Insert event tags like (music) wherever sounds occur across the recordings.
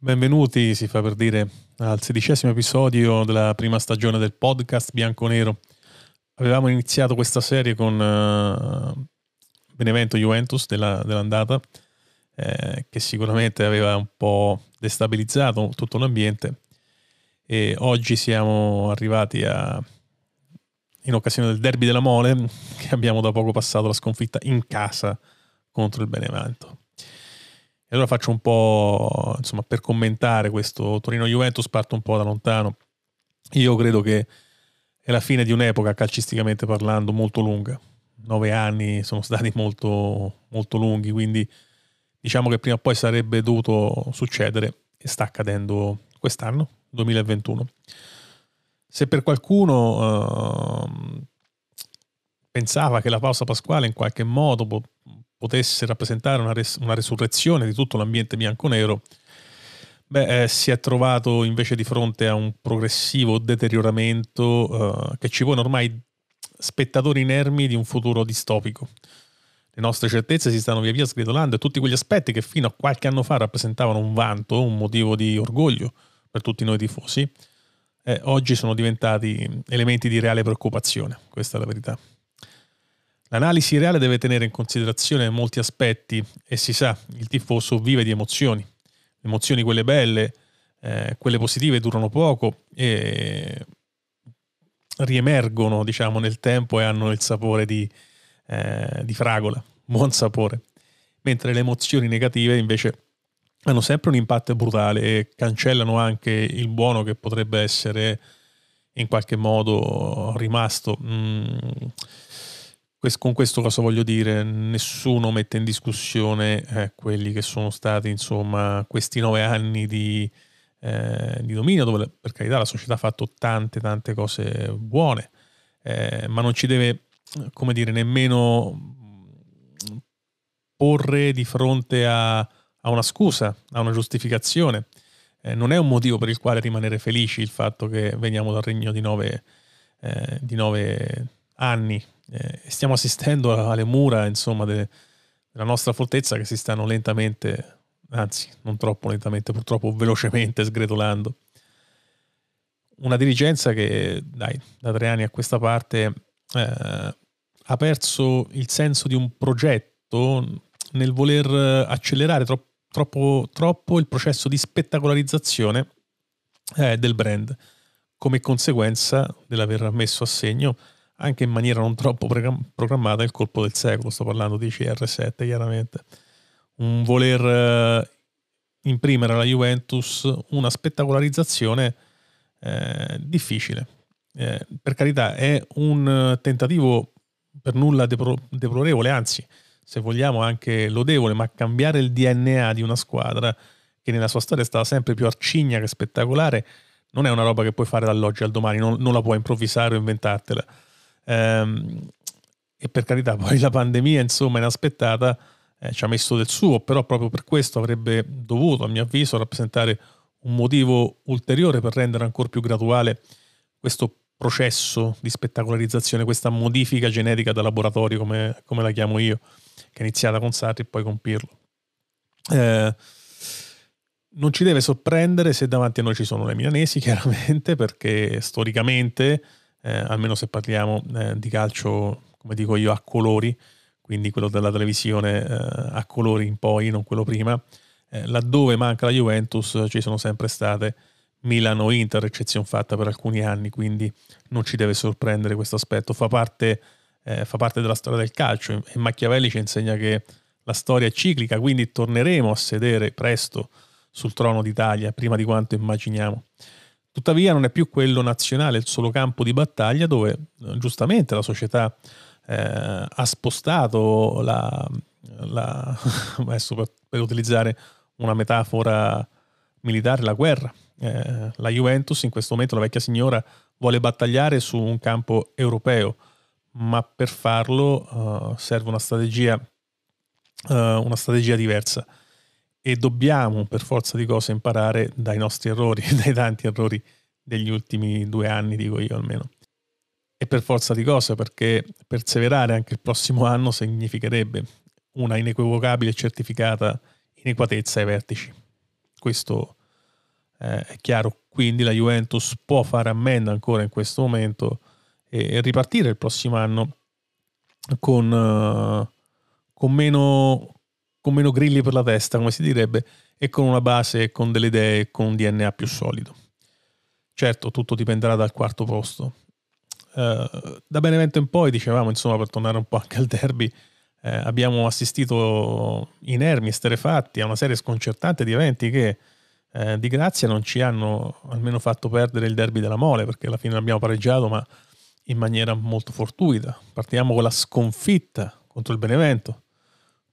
Benvenuti, si fa per dire, al sedicesimo episodio della prima stagione del podcast Bianconero. Avevamo iniziato questa serie con uh, Benevento Juventus della, dell'andata, eh, che sicuramente aveva un po' destabilizzato tutto l'ambiente e oggi siamo arrivati a, in occasione del derby della Mole, che abbiamo da poco passato la sconfitta in casa contro il Benevento. E allora faccio un po', insomma, per commentare questo Torino-Juventus, parto un po' da lontano. Io credo che è la fine di un'epoca, calcisticamente parlando, molto lunga. Nove anni sono stati molto, molto lunghi, quindi diciamo che prima o poi sarebbe dovuto succedere e sta accadendo quest'anno, 2021. Se per qualcuno uh, pensava che la pausa pasquale in qualche modo potesse rappresentare una, res- una resurrezione di tutto l'ambiente bianco-nero, beh, eh, si è trovato invece di fronte a un progressivo deterioramento eh, che ci pone ormai spettatori inermi di un futuro distopico. Le nostre certezze si stanno via via sgretolando e tutti quegli aspetti che fino a qualche anno fa rappresentavano un vanto, un motivo di orgoglio per tutti noi tifosi, eh, oggi sono diventati elementi di reale preoccupazione, questa è la verità. L'analisi reale deve tenere in considerazione molti aspetti e si sa, il tifoso vive di emozioni. Emozioni quelle belle, eh, quelle positive durano poco e riemergono diciamo, nel tempo e hanno il sapore di, eh, di fragola, buon sapore. Mentre le emozioni negative invece hanno sempre un impatto brutale e cancellano anche il buono che potrebbe essere in qualche modo rimasto. Mm con questo cosa voglio dire? Nessuno mette in discussione eh, quelli che sono stati, insomma, questi nove anni di, eh, di, dominio, dove per carità la società ha fatto tante, tante cose buone, eh, ma non ci deve, come dire, nemmeno porre di fronte a, a una scusa, a una giustificazione. Eh, non è un motivo per il quale rimanere felici il fatto che veniamo dal regno di nove, eh, di nove anni eh, stiamo assistendo alle mura insomma, de, della nostra fortezza che si stanno lentamente, anzi non troppo lentamente, purtroppo velocemente sgretolando. Una dirigenza che, dai, da tre anni a questa parte eh, ha perso il senso di un progetto nel voler accelerare troppo, troppo, troppo il processo di spettacolarizzazione eh, del brand come conseguenza dell'aver messo a segno anche in maniera non troppo programmata il colpo del secolo, sto parlando di CR7 chiaramente, un voler eh, imprimere alla Juventus una spettacolarizzazione eh, difficile. Eh, per carità è un tentativo per nulla depro- deplorevole, anzi se vogliamo anche lodevole, ma cambiare il DNA di una squadra che nella sua storia è stata sempre più arcigna che spettacolare, non è una roba che puoi fare dall'oggi al domani, non, non la puoi improvvisare o inventartela Ehm, e per carità, poi la pandemia, insomma, inaspettata, eh, ci ha messo del suo, però proprio per questo avrebbe dovuto, a mio avviso, rappresentare un motivo ulteriore per rendere ancora più graduale questo processo di spettacolarizzazione, questa modifica genetica da laboratorio, come, come la chiamo io, che è iniziata con Sarri e poi con Pirlo. Eh, non ci deve sorprendere se davanti a noi ci sono le milanesi, (laughs) chiaramente, perché storicamente eh, almeno se parliamo eh, di calcio, come dico io, a colori, quindi quello della televisione eh, a colori in poi, non quello prima, eh, laddove manca la Juventus ci sono sempre state Milano-Inter, eccezione fatta per alcuni anni, quindi non ci deve sorprendere questo aspetto, fa parte, eh, fa parte della storia del calcio e Machiavelli ci insegna che la storia è ciclica, quindi torneremo a sedere presto sul trono d'Italia, prima di quanto immaginiamo. Tuttavia non è più quello nazionale il solo campo di battaglia dove eh, giustamente la società eh, ha spostato la, la (laughs) adesso per, per, utilizzare una metafora militare, la guerra. Eh, la Juventus in questo momento, la vecchia signora, vuole battagliare su un campo europeo, ma per farlo uh, serve una strategia, uh, una strategia diversa e dobbiamo per forza di cose imparare dai nostri errori, (laughs) dai tanti errori degli ultimi due anni, dico io almeno. E per forza di cose, perché perseverare anche il prossimo anno significherebbe una inequivocabile e certificata inequatezza ai vertici. Questo eh, è chiaro, quindi la Juventus può fare ammenda ancora in questo momento e, ripartire il prossimo anno con, uh, con, meno, con meno grilli per la testa, come si direbbe, e con una base, con delle idee, con un DNA più solido. Certo, tutto dipenderà dal quarto posto. Uh, da Benevento in poi, dicevamo, insomma, per tornare un po' anche al derby, eh, abbiamo assistito inermi, esterefatti a una serie sconcertante di eventi che eh, di grazia non ci hanno almeno fatto perdere il derby della Mole, perché alla fine l'abbiamo pareggiato, ma in maniera molto fortuita. Partiamo con la sconfitta contro il Benevento,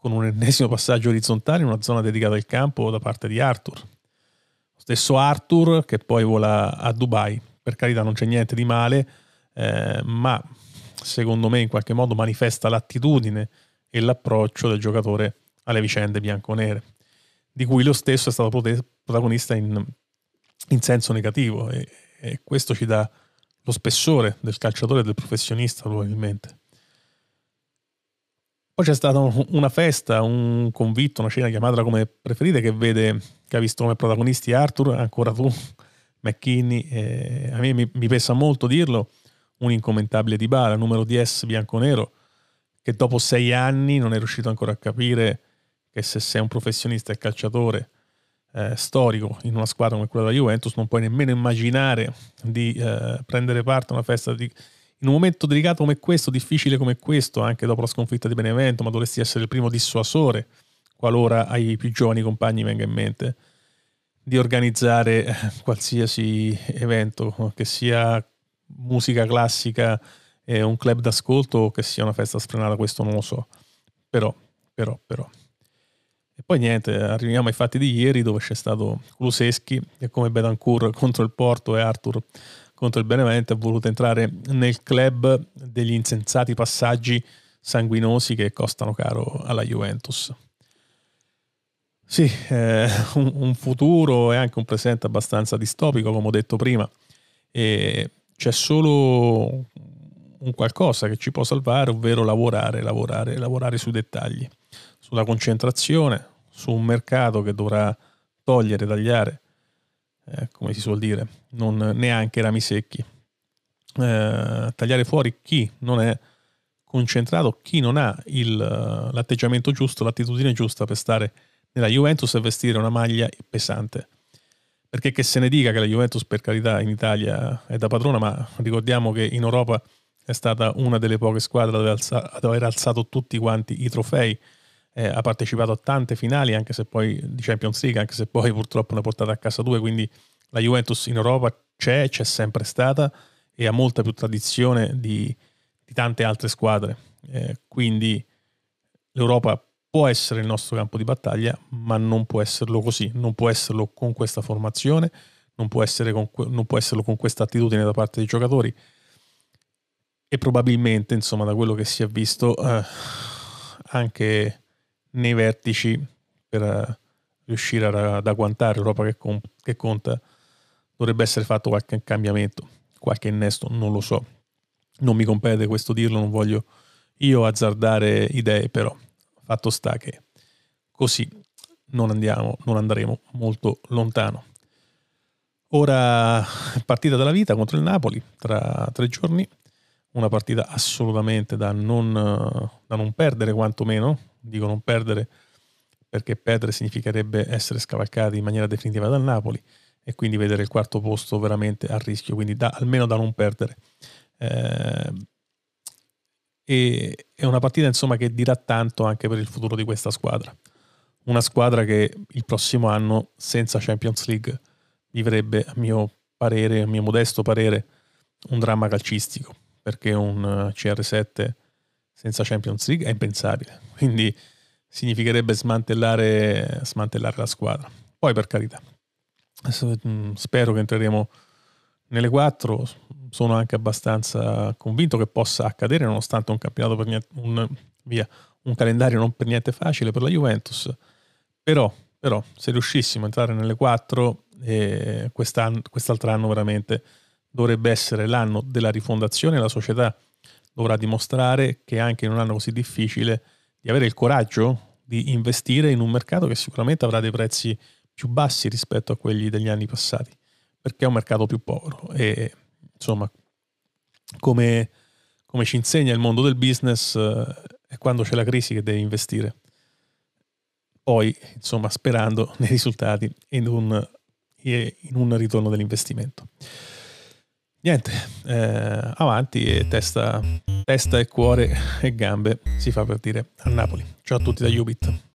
con un ennesimo passaggio orizzontale in una zona dedicata al campo da parte di Arthur. Lo stesso Arthur che poi vola a Dubai. Per carità non c'è niente di male, eh, ma secondo me in qualche modo manifesta l'attitudine e l'approccio del giocatore alle vicende bianconere, di cui lo stesso è stato protagonista in, in senso negativo e, e, questo ci dà lo spessore del calciatore e del professionista probabilmente. Poi c'è stata una festa, un convitto, una scena chiamatela come preferite che vede, che ha visto come protagonisti Arthur, ancora tu, (laughs) McKinney, eh, a me mi, mi pesa molto dirlo, un incommentabile di Bala, numero 10 bianco-nero, che dopo sei anni non è riuscito ancora a capire che se sei un professionista e calciatore eh, storico in una squadra come quella della Juventus non puoi nemmeno immaginare di eh, prendere parte a una festa di, in un momento delicato come questo, difficile come questo, anche dopo la sconfitta di Benevento, ma dovresti essere il primo dissuasore qualora ai più giovani compagni venga in mente di organizzare eh, qualsiasi evento, che sia musica classica e un club d'ascolto o che sia una festa sfrenata, questo non lo so. Però, però, però. E poi niente, arriviamo ai fatti di ieri dove c'è stato Kuluseschi che come Betancourt contro il Porto e Arthur contro il Benevento ha voluto entrare nel club degli insensati passaggi sanguinosi che costano caro alla Juventus. Sì, eh, un, un, futuro e anche un presente abbastanza distopico, come ho detto prima, e c'è solo un qualcosa che ci può salvare, ovvero lavorare, lavorare, lavorare sui dettagli, sulla concentrazione, su un mercato che dovrà togliere, tagliare, eh, come si suol dire, non neanche rami secchi, eh, tagliare fuori chi non è concentrato, chi non ha il, l'atteggiamento giusto, l'attitudine giusta per stare nella Juventus e vestire una maglia pesante. Perché che se ne dica che la Juventus per carità in Italia è da padrona, ma ricordiamo che in Europa è stata una delle poche squadre ad aver alzato tutti quanti i trofei, eh, ha partecipato a tante finali anche se poi di Champions League, anche se poi (laughs) purtroppo ne ha portate a casa due, quindi la Juventus in Europa c'è, c'è sempre stata e ha molta più tradizione di, di tante altre squadre, eh, quindi l'Europa può essere il nostro campo di battaglia, ma non può esserlo così, non può esserlo con questa formazione, non può, con, non può esserlo con questa attitudine da parte dei giocatori. E probabilmente, insomma, da quello che si è visto, eh, anche nei vertici per eh, riuscire ad agguantare l'Europa che, con, che conta, dovrebbe essere fatto qualche cambiamento, qualche innesto, non lo so. Non mi compete questo dirlo, non voglio io azzardare idee, però Fatto sta che così non andiamo, non andremo molto lontano. Ora partita della vita contro il Napoli tra tre giorni, una partita assolutamente da non, da non perdere quantomeno, dico non perdere perché perdere significherebbe essere scavalcati in maniera definitiva dal Napoli e quindi vedere il quarto posto veramente a rischio, quindi da, almeno da non perdere. Eh, e è una partita insomma che dirà tanto anche per il futuro di questa squadra. Una squadra che il prossimo anno senza Champions League vivrebbe, a mio parere, a mio modesto parere, un dramma calcistico, perché un eh, CR7 senza Champions League è impensabile. Quindi significherebbe smantellare, smantellare la squadra. Poi per carità, mm, spero che entreremo nelle quattro sono anche abbastanza convinto che possa accadere nonostante un campionato per niente, un, via, un calendario non per niente facile per la Juventus. Però, però se riuscissimo a entrare nelle quattro, eh, quest'altro anno veramente dovrebbe essere l'anno della rifondazione. La società dovrà dimostrare che anche in un anno così difficile di avere il coraggio di investire in un mercato che sicuramente avrà dei prezzi più bassi rispetto a quelli degli anni passati, perché è un mercato più povero e insomma come, come ci insegna il mondo del business eh, è quando c'è la crisi che devi investire. Poi, insomma, sperando (laughs) nei risultati in un, in un ritorno dell'investimento. Niente, eh, avanti e testa, testa e cuore e gambe si fa per dire a Napoli. Ciao a tutti da Ubit.